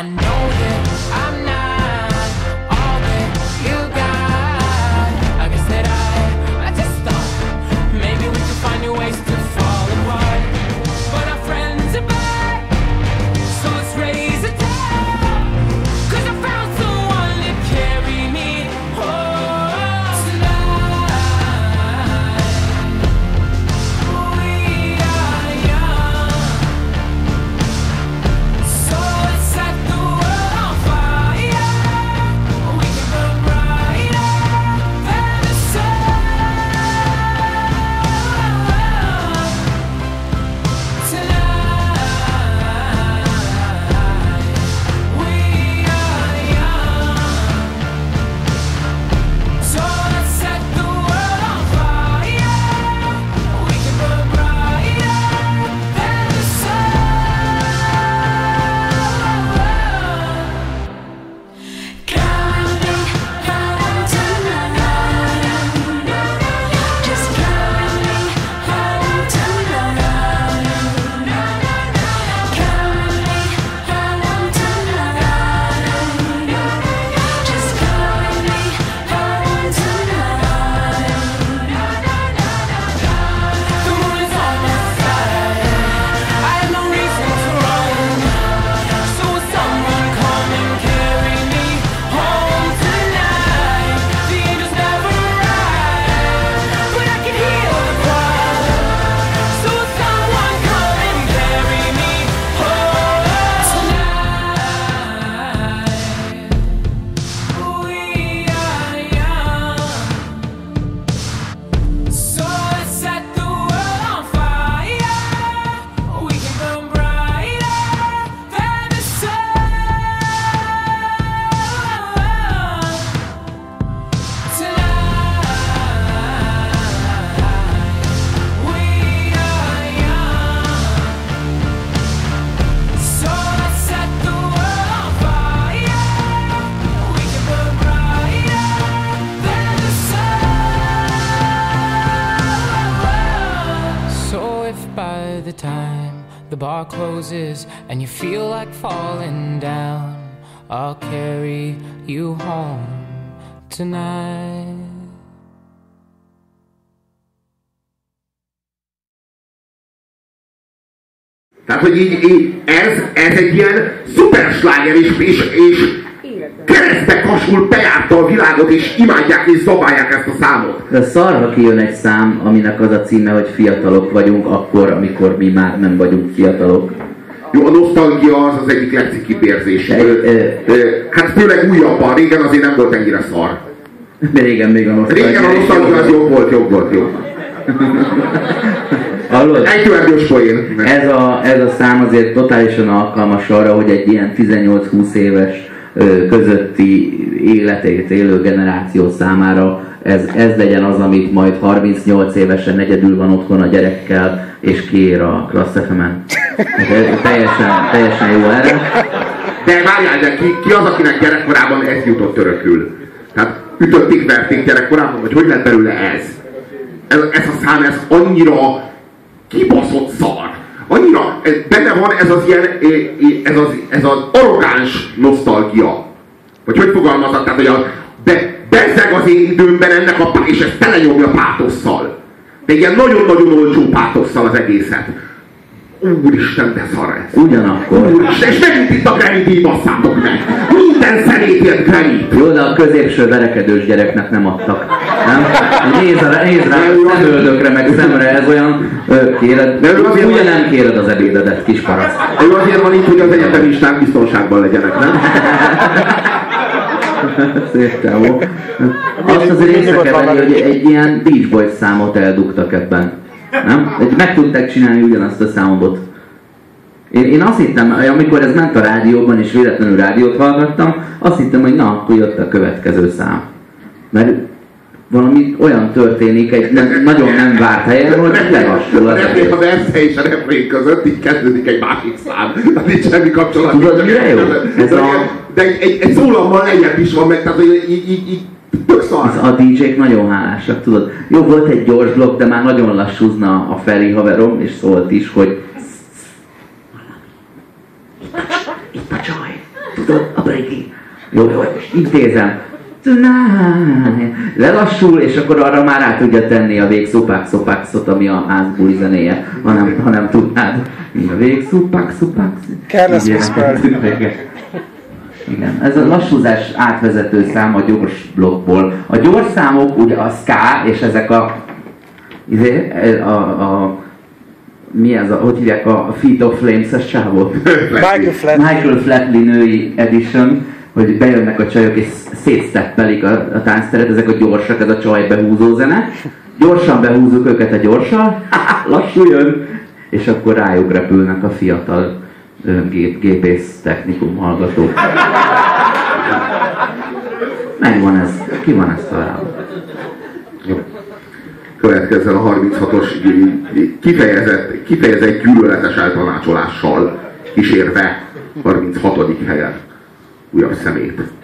I know that I'm not all that you bar closes and you feel like falling down, I'll carry you home tonight. Tehát, hogy így, így ez, ez egy ilyen szupersláger, és, és, és keresztbe kasul bejárta a világot, és imádják és zabálják ezt a számot. De szarra kijön egy szám, aminek az a címe, hogy fiatalok vagyunk akkor, amikor mi már nem vagyunk fiatalok. Jó, a nosztalgia az az egyik legcikibb érzés. Hát főleg újabban, régen azért nem volt ennyire szar. De régen még a nosztalgia. Régen a nosztalgia az jobb volt, jobb volt, jobb. Hallod? Egy poén. Ez a, ez a szám azért totálisan alkalmas arra, hogy egy ilyen 18-20 éves közötti életét élő generáció számára ez, ez legyen az, amit majd 38 évesen egyedül van otthon a gyerekkel, és kiír a Klassz FM-en. Ez Teljesen, teljesen jó erre. De várjál, de ki, ki az, akinek gyerekkorában ez jutott örökül? Tehát ütötték, verték gyerekkorában, vagy hogy lett belőle ez? ez, ez a szám, ez annyira kibaszott szar. Annyira, ez, benne van ez az ilyen, ez az, ez az arrogáns nosztalgia. Vagy hogy fogalmazok, tehát hogy a, be, bezzeg az én időmben ennek a, és ez telenyomja pátosszal. De ilyen nagyon-nagyon olcsó pátosszal az egészet. Úristen, de szar ez. Ugyanakkor. Úristen, és megint itt a Granny basszátok meg. Minden szemét Granny. Jó, de a középső verekedős gyereknek nem adtak. Nem? Nézd, nézd rá, szemöldökre, meg szemre, ez olyan, ö, kéred, De ő azért ugye nem kéred az ebédedet, kis paraszt. Ő azért van itt, hogy az egyetemisták biztonságban legyenek, nem? Szép távol. Azt azért észre kell venni, hogy egy ilyen Beach Boys számot eldugtak ebben. Nem? Egy, meg tudták csinálni ugyanazt a számot. Én, én azt hittem, amikor ez ment a rádióban, és véletlenül rádiót hallgattam, azt hittem, hogy na, akkor jött a következő szám. Mert valami olyan történik egy nem, nagyon nem várt helyen, hogy lelassul az egész. a verse és a refrén között így kezdődik egy másik szám. Tehát nincs semmi kapcsolat. Tudod, mire jó? Ez a- de egy, egy, szólammal lejjebb is van meg, tehát így, így, így tök szar. Az a DJ-k nagyon hálásak, tudod. Jó, volt egy gyors blokk, de már nagyon lassúzna a Feri haverom, és szólt is, hogy itt a csaj, tudod, a breki. Jó, jó, intézem. Tonight. Lelassul, és akkor arra már rá tudja tenni a végszupák szopákszot, ami a házbuli zenéje, ha nem, ha nem tudnád. A végszupák szupák. Careless Igen. Whisper. Igen, ez a lassúzás átvezető szám a gyors blokkból. A gyors számok ugye a ska, és ezek a, izé, a, a mi ez a, hogy hívják a Feet of Flames-es csávot? Michael Flatley. Michael Flatley női edition, hogy bejönnek a csajok és szétszteppelik a, a táncteret, ezek a gyorsak, ez a csaj behúzó zene. Gyorsan behúzzuk őket a gyorsan, lassú jön, és akkor rájuk repülnek a fiatal gép, gépész technikum hallgatók. Megvan ez, ki van ezt találva? Következzen a 36-os kifejezett, kifejezett gyűlöletes eltanácsolással kísérve 36. helyen we are saved.